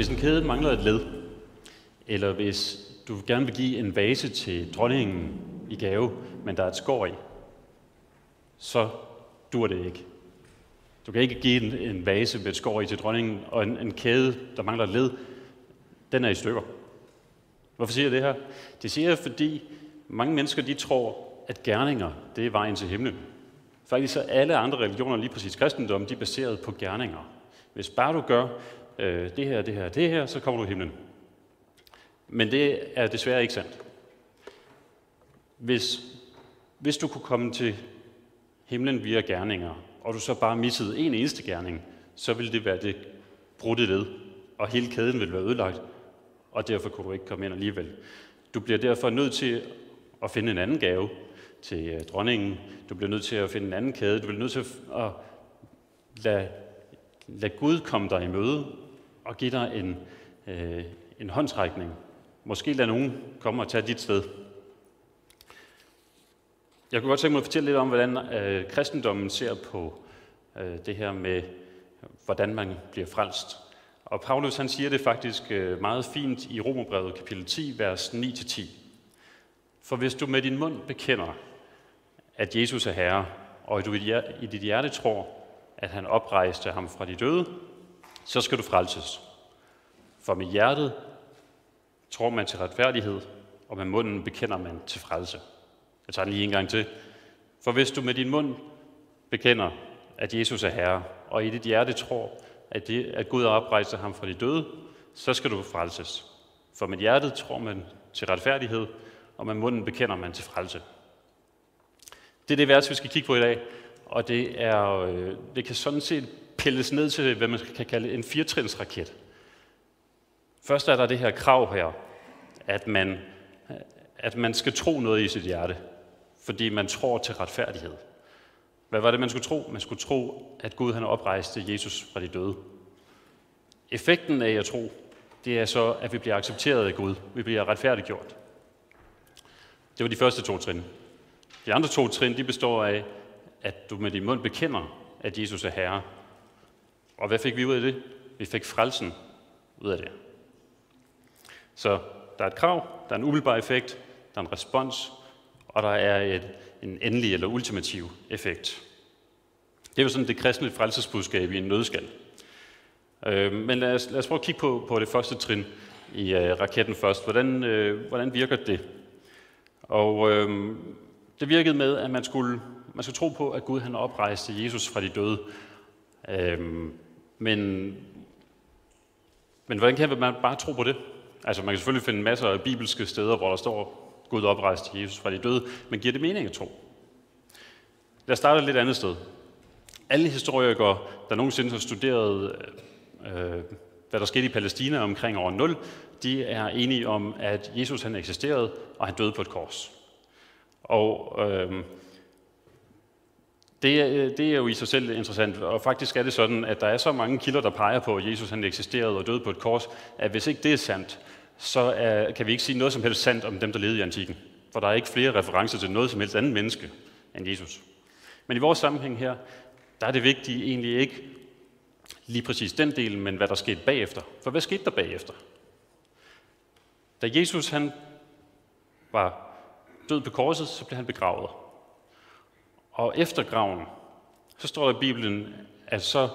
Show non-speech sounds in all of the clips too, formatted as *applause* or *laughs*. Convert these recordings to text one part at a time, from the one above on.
Hvis en kæde mangler et led, eller hvis du gerne vil give en vase til dronningen i gave, men der er et skår i, så dur det ikke. Du kan ikke give en, en vase med et skår i til dronningen, og en, en kæde, der mangler et led, den er i stykker. Hvorfor siger jeg det her? Det siger jeg, fordi mange mennesker de tror, at gerninger, det er vejen til himlen. Faktisk er alle andre religioner, lige præcis kristendom, de er baseret på gerninger. Hvis bare du gør øh, det her, det her, det her, så kommer du i himlen. Men det er desværre ikke sandt. Hvis, hvis du kunne komme til himlen via gerninger, og du så bare missede en eneste gerning, så ville det være det brudte led, og hele kæden ville være ødelagt, og derfor kunne du ikke komme ind alligevel. Du bliver derfor nødt til at finde en anden gave til øh, dronningen. Du bliver nødt til at finde en anden kæde. Du bliver nødt til at lade, lade Gud komme dig i møde og give dig en, øh, en håndtrækning. Måske lade nogen komme og tage dit sted. Jeg kunne godt tænke mig at fortælle lidt om, hvordan øh, kristendommen ser på øh, det her med, hvordan man bliver frelst. Og Paulus han siger det faktisk øh, meget fint i Romerbrevet kapitel 10, vers 9-10. For hvis du med din mund bekender, at Jesus er Herre, og du i dit hjerte tror, at han oprejste ham fra de døde, så skal du frelses. For med hjertet tror man til retfærdighed, og med munden bekender man til frelse. Jeg tager den lige en gang til. For hvis du med din mund bekender, at Jesus er Herre, og i dit hjerte tror, at, det, at Gud har oprejst ham fra de døde, så skal du frelses. For med hjertet tror man til retfærdighed, og med munden bekender man til frelse. Det er det vers, vi skal kigge på i dag, og det, er, øh, det kan sådan set pilles ned til, hvad man kan kalde en firtrinsraket. Først er der det her krav her, at man, at man skal tro noget i sit hjerte, fordi man tror til retfærdighed. Hvad var det, man skulle tro? Man skulle tro, at Gud han oprejste Jesus fra de døde. Effekten af at tro, det er så, at vi bliver accepteret af Gud. Vi bliver retfærdiggjort. Det var de første to trin. De andre to trin, de består af, at du med din mund bekender, at Jesus er Herre. Og hvad fik vi ud af det? Vi fik frelsen ud af det. Så der er et krav, der er en umiddelbar effekt, der er en respons, og der er et, en endelig eller ultimativ effekt. Det er jo sådan det kristne frelsesbudskab i en nødskal. Øh, men lad os, lad os prøve at kigge på, på det første trin i øh, raketten først. Hvordan, øh, hvordan virker det? Og øh, det virkede med, at man skulle, man skulle tro på, at Gud han oprejste Jesus fra de døde. Øh, men, men hvordan kan man bare tro på det? Altså man kan selvfølgelig finde masser af bibelske steder, hvor der står, Gud oprejste Jesus fra de døde, men giver det mening at tro? Lad os starte et lidt andet sted. Alle historikere, der nogensinde har studeret, øh, hvad der skete i Palæstina omkring år 0, de er enige om, at Jesus han eksisterede, og han døde på et kors. Og øh, det, øh, det er jo i sig selv interessant, og faktisk er det sådan, at der er så mange kilder, der peger på, at Jesus han eksisterede og døde på et kors, at hvis ikke det er sandt, så er, kan vi ikke sige noget som helst sandt om dem, der levede i antikken. For der er ikke flere referencer til noget som helst andet menneske end Jesus. Men i vores sammenhæng her, der er det vigtige egentlig ikke lige præcis den del, men hvad der skete bagefter. For hvad skete der bagefter? Da Jesus han var død på korset, så blev han begravet. Og efter graven, så står der i Bibelen, at så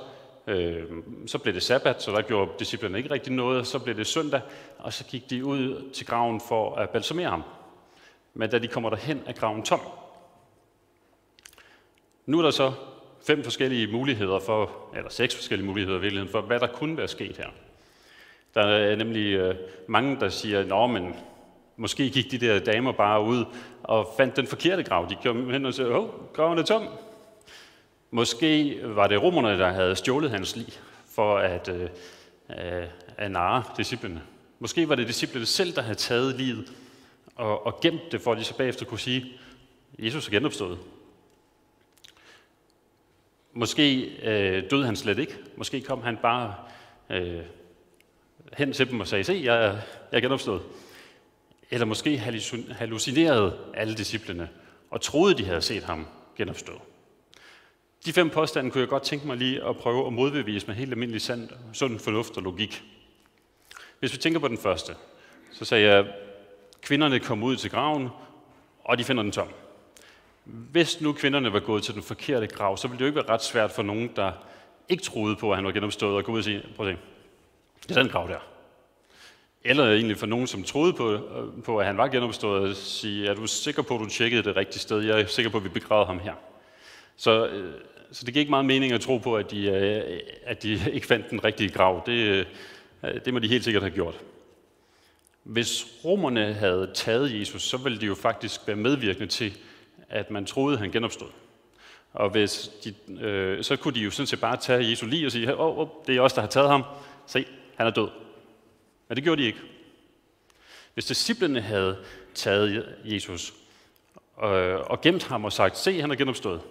Øh, så blev det sabbat, så der gjorde disciplerne ikke rigtig noget. Så blev det søndag, og så gik de ud til graven for at balsamere ham. Men da de kommer derhen, er graven tom. Nu er der så fem forskellige muligheder for, eller seks forskellige muligheder i virkeligheden, for hvad der kunne være sket her. Der er nemlig øh, mange, der siger, at måske gik de der damer bare ud og fandt den forkerte grav. De kom hen og sagde, åh, graven er tom. Måske var det romerne, der havde stjålet hans lig for at, øh, øh at narre disciplene. Måske var det disciplene selv, der havde taget livet og, og gemt det, for at de så bagefter kunne sige, Jesus er genopstået. Måske øh, døde han slet ikke. Måske kom han bare øh, hen til dem og sagde, se, jeg, jeg er genopstået. Eller måske hallucinerede alle disciplene og troede, de havde set ham genopstået. De fem påstande kunne jeg godt tænke mig lige at prøve at modbevise med helt almindelig sand, sund fornuft og logik. Hvis vi tænker på den første, så sagde jeg, kvinderne kom ud til graven, og de finder den tom. Hvis nu kvinderne var gået til den forkerte grav, så ville det jo ikke være ret svært for nogen, der ikke troede på, at han var genopstået, og gå ud og sige, prøv at se, det er den grav der. Eller egentlig for nogen, som troede på, øh, på at han var genopstået, at sige, er du sikker på, at du tjekkede det rigtige sted? Jeg er sikker på, at vi begravede ham her. Så, øh, så det giver ikke meget mening at tro på, at de, øh, at de *laughs* ikke fandt den rigtige grav. Det, det må de helt sikkert have gjort. Hvis romerne havde taget Jesus, så ville de jo faktisk være medvirkende til, at man troede, at han genopstod. Og hvis de, øh, så kunne de jo sådan set bare tage Jesu lige og sige, åh, oh, det er os, der har taget ham. Se, han er død. Men det gjorde de ikke. Hvis disciplene havde taget Jesus øh, og gemt ham og sagt, se, han er genopstået,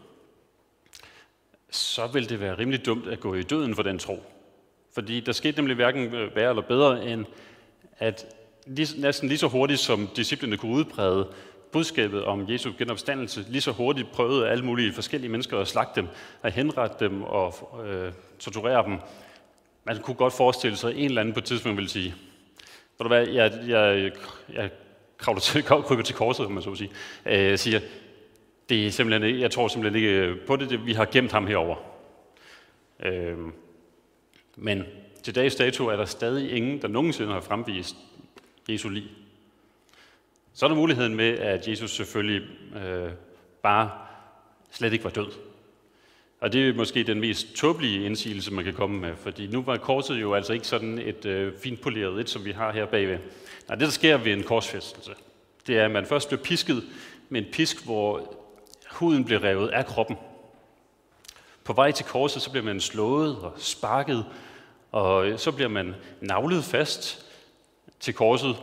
så ville det være rimelig dumt at gå i døden for den tro. Fordi der skete nemlig hverken øh, værre eller bedre, end at lige, næsten lige så hurtigt som disciplene kunne udbrede budskabet om Jesu genopstandelse, lige så hurtigt prøvede alle mulige forskellige mennesker at slagte dem, at henrette dem og øh, torturere dem. Man kunne godt forestille sig, at en eller anden på et tidspunkt ville sige, ved du hvad, jeg, jeg, jeg kravler til, *laughs* kryber til korset, man så sige, øh, siger, det er simpelthen, jeg tror simpelthen ikke på det, vi har gemt ham herover. Øh, men til dags dato er der stadig ingen, der nogensinde har fremvist Jesu liv. Så er der muligheden med, at Jesus selvfølgelig øh, bare slet ikke var død. Og det er måske den mest tåbelige indsigelse, man kan komme med, fordi nu var korset jo altså ikke sådan et øh, finpoleret et, som vi har her bagved. Nej, det der sker ved en korsfæstelse, det er, at man først bliver pisket med en pisk, hvor huden bliver revet af kroppen. På vej til korset, så bliver man slået og sparket, og så bliver man navlet fast til korset,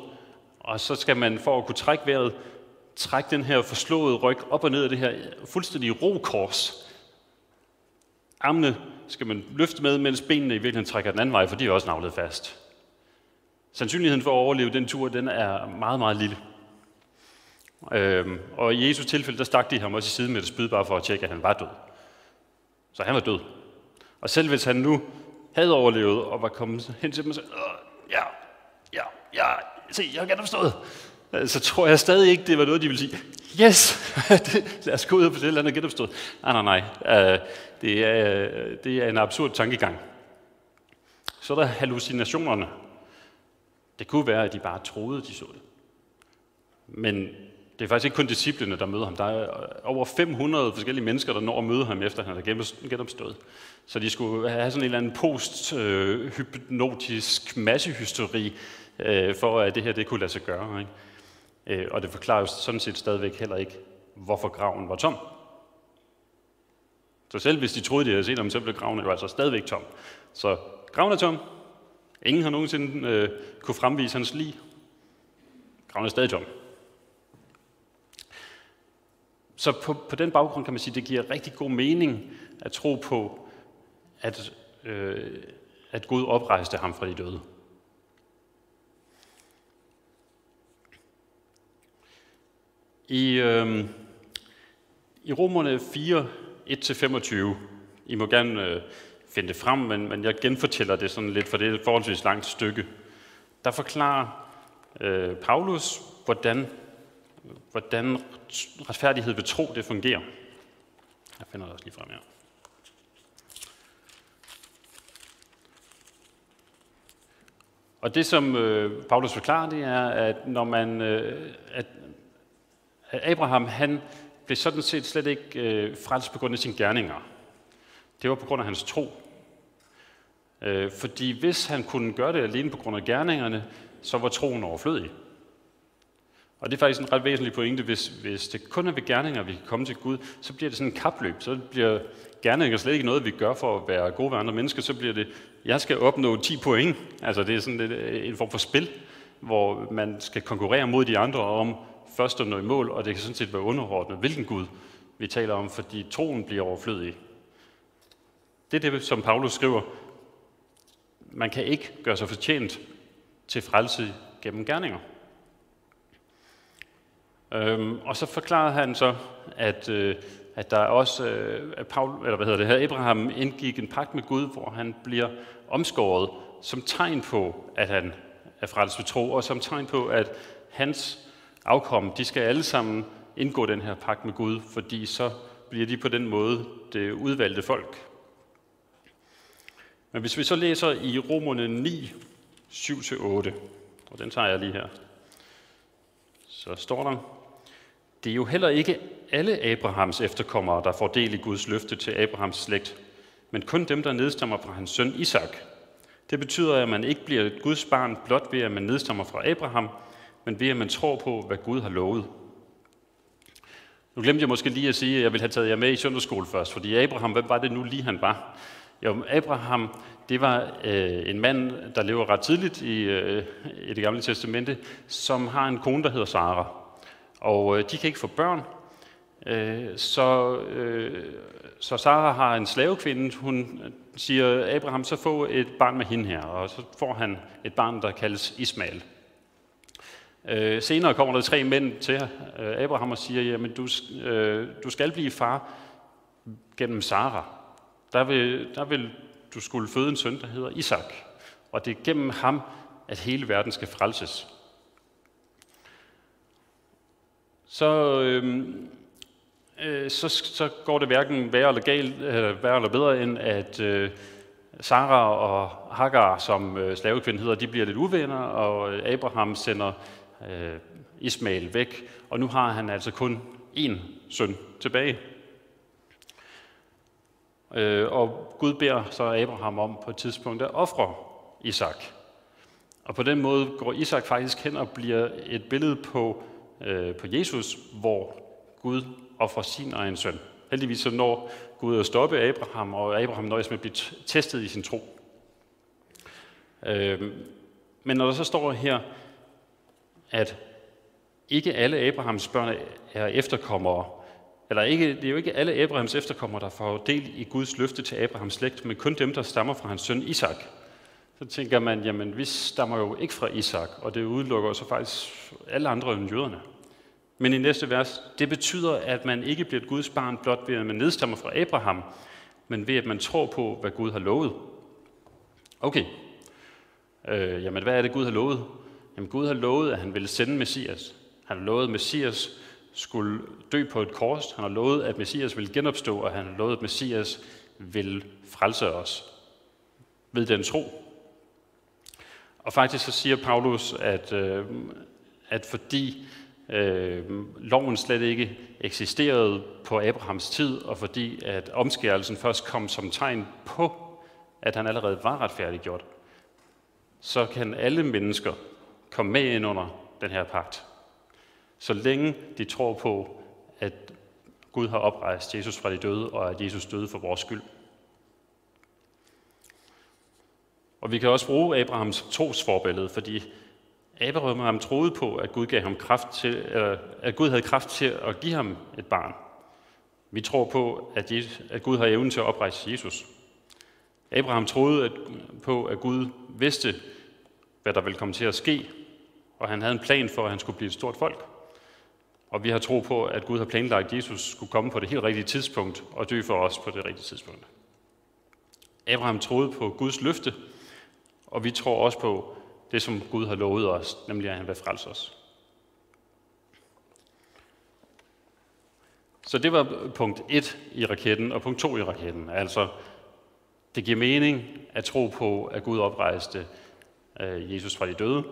og så skal man for at kunne trække vejret, trække den her forslåede ryg op og ned af det her fuldstændig rokors. Armene skal man løfte med, mens benene i virkeligheden trækker den anden vej, for de er også navlet fast. Sandsynligheden for at overleve den tur, den er meget, meget lille. Øhm, og i Jesus tilfælde, der stak de ham også i siden med et spyd, bare for at tjekke, at han var død. Så han var død. Og selv hvis han nu havde overlevet og var kommet hen til dem og sagde, øh, ja, ja, ja, se, jeg har genopstået, så tror jeg stadig ikke, det var noget, de ville sige, yes, *laughs* lad os gå ud og fortælle, at han er genopstået. Nej, nej, nej, øh, det, er, øh, det er en absurd tankegang. Så er der hallucinationerne. Det kunne være, at de bare troede, de så det. Men det er faktisk ikke kun disciplene, der møder ham. Der er øh, over 500 forskellige mennesker, der når at møde ham, efter han er genopstået. Så de skulle have sådan en eller anden post-hypnotisk massehysteri, for at det her det kunne lade sig gøre. Ikke? Øh, og det forklarer jo sådan set stadigvæk heller ikke, hvorfor graven var tom. Så selv hvis de troede, de havde set ham, så blev graven jo altså stadigvæk tom. Så graven er tom. Ingen har nogensinde øh, kunne fremvise hans lig. Graven er stadig tom. Så på, på den baggrund kan man sige, at det giver rigtig god mening at tro på, at, øh, at Gud oprejste ham fra de døde. I, øh, i Romerne 4, 1-25, I må gerne øh, finde det frem, men, men jeg genfortæller det sådan lidt, for det er et forholdsvis langt stykke. Der forklarer øh, Paulus, hvordan, hvordan retfærdighed ved tro det fungerer. Jeg finder det også lige frem her. Og det, som øh, Paulus forklarer, det er, at når man, øh, at Abraham, han blev sådan set slet ikke øh, frelst på grund af sine gerninger. Det var på grund af hans tro. Øh, fordi hvis han kunne gøre det alene på grund af gerningerne, så var troen overflødig. Og det er faktisk en ret væsentlig pointe, hvis, hvis det kun er ved gerninger, vi kan komme til Gud, så bliver det sådan en kapløb. Så bliver gerninger slet ikke noget, vi gør for at være gode ved andre mennesker. Så bliver det, jeg skal opnå 10 point. Altså det er sådan øh, en form for spil, hvor man skal konkurrere mod de andre om, først at nå i mål, og det kan sådan set være underordnet, hvilken Gud vi taler om, fordi troen bliver overflødig. Det er det, som Paulus skriver. Man kan ikke gøre sig fortjent til frelse gennem gerninger. Øhm, og så forklarede han så, at, øh, at der også, øh, at Paul, eller hvad hedder det her, Abraham indgik en pagt med Gud, hvor han bliver omskåret som tegn på, at han er frelst ved tro, og som tegn på, at hans afkom, de skal alle sammen indgå den her pagt med Gud, fordi så bliver de på den måde det udvalgte folk. Men hvis vi så læser i Romerne 9, 7-8, og den tager jeg lige her, så står der, det er jo heller ikke alle Abrahams efterkommere, der får del i Guds løfte til Abrahams slægt, men kun dem, der nedstammer fra hans søn Isak. Det betyder, at man ikke bliver et Guds barn blot ved, at man nedstammer fra Abraham, men ved, at man tror på, hvad Gud har lovet. Nu glemte jeg måske lige at sige, at jeg ville have taget jer med i søndagsskole først, fordi Abraham, hvem var det nu lige han var? Jo, Abraham, det var øh, en mand, der lever ret tidligt i, øh, i det gamle testamente, som har en kone, der hedder Sara. Og øh, de kan ikke få børn, øh, så, øh, så Sara har en slavekvinde. Hun øh, siger, Abraham, så få et barn med hende her. Og så får han et barn, der kaldes Ismael. Øh, senere kommer der tre mænd til øh, Abraham og siger, jamen du, øh, du skal blive far gennem Sara. Der vil, der vil du skulle føde en søn, der hedder Isak. Og det er gennem ham, at hele verden skal frelses. Så, øh, øh, så, så går det hverken værre eller, galt, øh, værre eller bedre, end at øh, Sara og Hagar, som øh, slavekvinde hedder, de bliver lidt uvenner, og øh, Abraham sender øh, Ismail væk, og nu har han altså kun én søn tilbage. Øh, og Gud beder så Abraham om på et tidspunkt at ofre Isak. Og på den måde går Isak faktisk hen og bliver et billede på, øh, på Jesus, hvor Gud offrer sin egen søn. Heldigvis så når Gud at stoppe Abraham, og Abraham nøjes med at blive testet i sin tro. Øh, men når der så står her, at ikke alle Abrahams børn er efterkommere, eller ikke, det er jo ikke alle Abrahams efterkommere, der får del i Guds løfte til Abrahams slægt, men kun dem, der stammer fra hans søn Isak. Så tænker man, jamen vi stammer jo ikke fra Isak, og det udelukker så faktisk alle andre end jøderne. Men i næste vers, det betyder, at man ikke bliver et Guds barn blot ved, at man nedstammer fra Abraham, men ved, at man tror på, hvad Gud har lovet. Okay, øh, jamen hvad er det, Gud har lovet? Jamen Gud har lovet, at han ville sende Messias. Han har lovet, at Messias skulle dø på et kors. Han har lovet, at Messias ville genopstå, og han har lovet, at Messias vil frelse os ved den tro. Og faktisk så siger Paulus, at, øh, at fordi øh, loven slet ikke eksisterede på Abrahams tid, og fordi at omskærelsen først kom som tegn på, at han allerede var retfærdiggjort, så kan alle mennesker kom med ind under den her pagt. Så længe de tror på, at Gud har oprejst Jesus fra de døde, og at Jesus døde for vores skyld. Og vi kan også bruge Abrahams trosforbillede, fordi Abraham troede på, at Gud, gav ham kraft til, at Gud havde kraft til at give ham et barn. Vi tror på, at, Jesus, at Gud har evnen til at oprejse Jesus. Abraham troede at, på, at Gud vidste, hvad der ville komme til at ske, og han havde en plan for, at han skulle blive et stort folk. Og vi har tro på, at Gud har planlagt, at Jesus skulle komme på det helt rigtige tidspunkt og dø for os på det rigtige tidspunkt. Abraham troede på Guds løfte, og vi tror også på det, som Gud har lovet os, nemlig at han vil frelse os. Så det var punkt 1 i raketten, og punkt 2 i raketten. Altså, det giver mening at tro på, at Gud oprejste øh, Jesus fra de døde,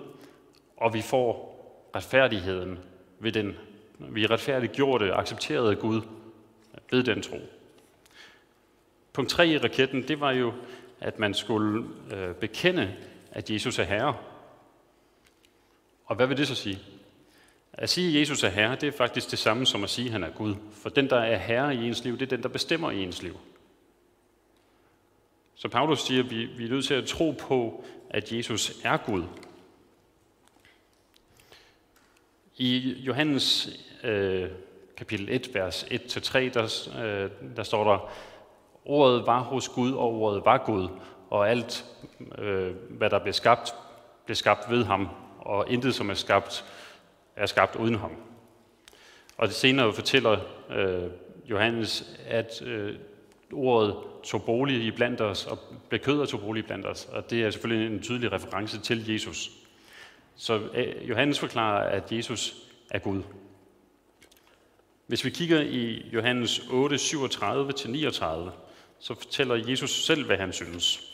og vi får retfærdigheden ved den. Vi er retfærdiggjorte, accepteret af Gud ved den tro. Punkt 3 i raketten, det var jo, at man skulle øh, bekende, at Jesus er Herre. Og hvad vil det så sige? At sige, at Jesus er Herre, det er faktisk det samme som at sige, at han er Gud. For den, der er Herre i ens liv, det er den, der bestemmer i ens liv. Så Paulus siger, at vi, vi er nødt til at tro på, at Jesus er Gud. I Johannes øh, kapitel 1, vers 1-3, der, øh, der står der, ordet var hos Gud, og ordet var Gud, og alt, øh, hvad der blev skabt, blev skabt ved ham, og intet, som er skabt, er skabt uden ham. Og det senere fortæller øh, Johannes, at øh, ordet tog bolig i blandt os, og blev kød og tog bolig blandt os. Og det er selvfølgelig en tydelig reference til Jesus. Så øh, Johannes forklarer, at Jesus er Gud. Hvis vi kigger i Johannes 8, 37-39, så fortæller Jesus selv, hvad han synes.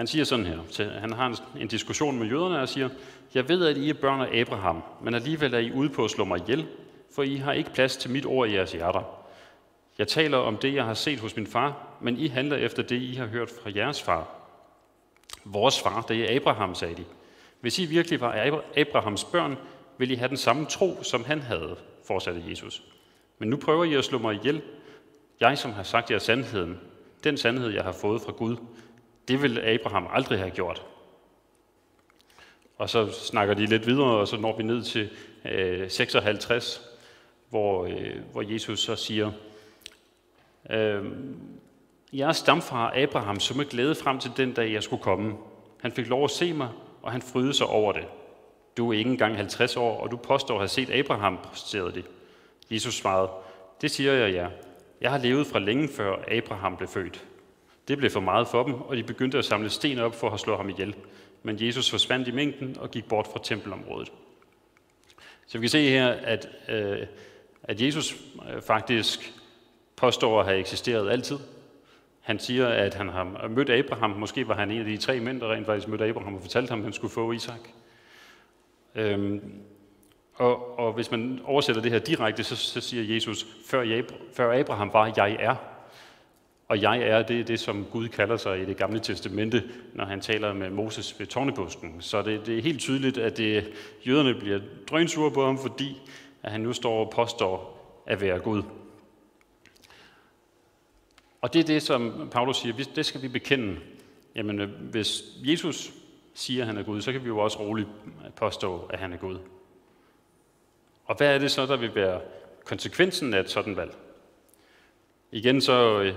Han siger sådan her, han har en, en diskussion med jøderne og siger, jeg ved, at I er børn af Abraham, men alligevel er I ude på at slå mig ihjel, for I har ikke plads til mit ord i jeres hjerter. Jeg taler om det, jeg har set hos min far, men I handler efter det, I har hørt fra jeres far. Vores far, det er Abraham, sagde de. Hvis I virkelig var Abrahams børn, ville I have den samme tro, som han havde, fortsatte Jesus. Men nu prøver I at slå mig ihjel. Jeg, som har sagt jer sandheden, den sandhed, jeg har fået fra Gud, det vil Abraham aldrig have gjort. Og så snakker de lidt videre, og så når vi ned til øh, 56, hvor, øh, hvor Jesus så siger, øh, Jeres stamfar Abraham så med glæde frem til den dag, jeg skulle komme. Han fik lov at se mig, og han frydede sig over det. Du er ikke engang 50 år, og du påstår at have set Abraham, protesterede det. Jesus svarede, det siger jeg ja. Jeg har levet fra længe før Abraham blev født. Det blev for meget for dem, og de begyndte at samle sten op for at slå ham ihjel. Men Jesus forsvandt i mængden og gik bort fra tempelområdet. Så vi kan se her, at, øh, at Jesus øh, faktisk påstår at have eksisteret altid. Han siger, at han har mødt Abraham. Måske var han en af de tre mænd, der rent faktisk mødte Abraham og fortalte ham, at han skulle få Isak. Øhm, og, og hvis man oversætter det her direkte, så, så siger Jesus, før, før Abraham var, jeg er. Og jeg er, det er det, som Gud kalder sig i det gamle testamente, når han taler med Moses ved tårnebusken. Så det, det er helt tydeligt, at det, jøderne bliver drønsure på ham, fordi at han nu står og påstår at være Gud. Og det er det, som Paulus siger, det skal vi bekende. Jamen, øh, hvis Jesus siger, at han er Gud, så kan vi jo også roligt påstå, at han er Gud. Og hvad er det så, der vil være konsekvensen af et sådan valg? Igen så øh,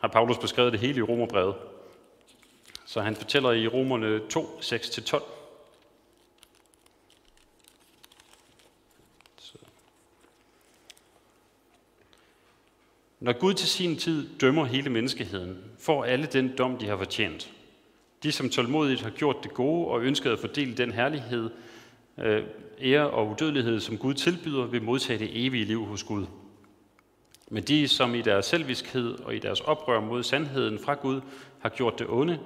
har Paulus beskrevet det hele i Romerbrevet. Så han fortæller i Romerne 2, 6-12. Når Gud til sin tid dømmer hele menneskeheden, får alle den dom, de har fortjent. De, som tålmodigt har gjort det gode og ønsket at fordele den herlighed, øh, ære og udødelighed, som Gud tilbyder, vil modtage det evige liv hos Gud. Men de, som i deres selviskhed og i deres oprør mod sandheden fra Gud har gjort det onde,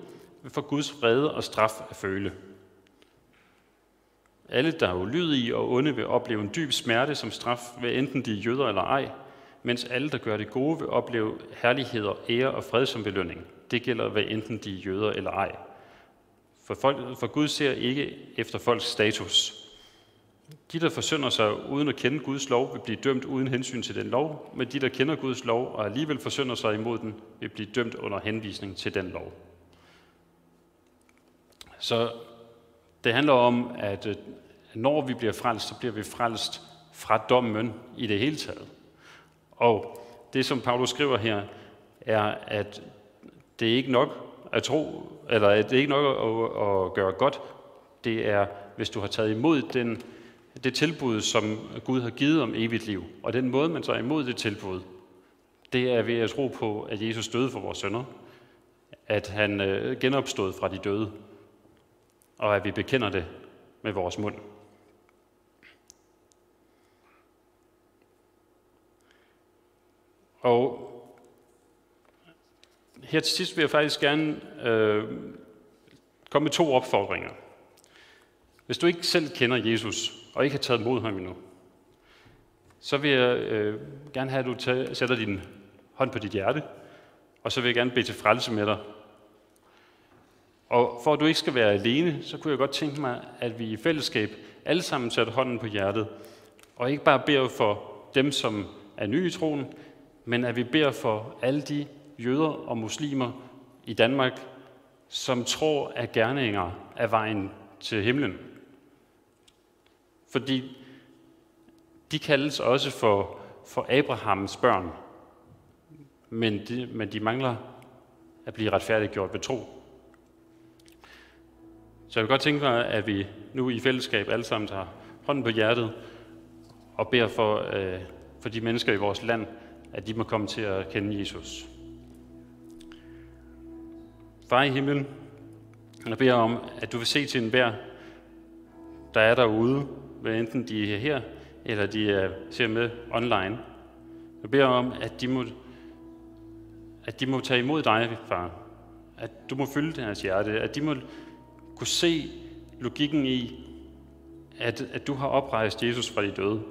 vil få Guds vrede og straf at føle. Alle, der er ulydige og onde, vil opleve en dyb smerte som straf, ved enten de er jøder eller ej, mens alle, der gør det gode, vil opleve herlighed og ære og fred som belønning. Det gælder, hvad enten de er jøder eller ej. For, folk, for Gud ser ikke efter folks status, de, der forsynder sig uden at kende Guds lov, vil blive dømt uden hensyn til den lov, men de, der kender Guds lov og alligevel forsynder sig imod den, vil blive dømt under henvisning til den lov. Så det handler om, at øh, når vi bliver frelst, så bliver vi frelst fra dommen i det hele taget. Og det, som Paulus skriver her, er, at det er ikke nok at tro, eller at det er ikke nok at, at gøre godt. Det er, hvis du har taget imod den det tilbud, som Gud har givet om evigt liv. Og den måde, man tager imod det tilbud, det er ved at tro på, at Jesus døde for vores sønner, at han øh, genopstod fra de døde, og at vi bekender det med vores mund. Og her til sidst vil jeg faktisk gerne øh, komme med to opfordringer. Hvis du ikke selv kender Jesus, og ikke har taget imod ham endnu, så vil jeg øh, gerne have, at du tager, sætter din hånd på dit hjerte, og så vil jeg gerne bede til frelse med dig. Og for at du ikke skal være alene, så kunne jeg godt tænke mig, at vi i fællesskab alle sammen sætter hånden på hjertet, og ikke bare beder for dem, som er nye i troen, men at vi beder for alle de jøder og muslimer i Danmark, som tror, at gerninger er vejen til himlen. Fordi de kaldes også for, for Abrahams børn, men de, men de mangler at blive retfærdiggjort ved tro. Så jeg vil godt tænke mig, at vi nu i fællesskab alle sammen tager hånden på hjertet og beder for, øh, for de mennesker i vores land, at de må komme til at kende Jesus. Far i himlen, jeg beder om, at du vil se til enhver, der er derude, hvad enten de er her, eller de er, ser med online. Jeg beder om, at de må, at de må tage imod dig, far. At du må fylde deres hjerte. At de må kunne se logikken i, at, at du har oprejst Jesus fra de døde.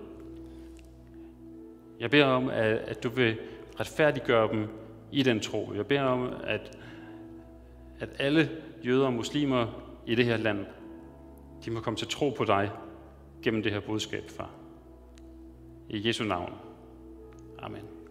Jeg beder om, at, at du vil retfærdiggøre dem i den tro. Jeg beder om, at, at alle jøder og muslimer i det her land, de må komme til tro på dig gennem det her budskab, far. I Jesu navn. Amen.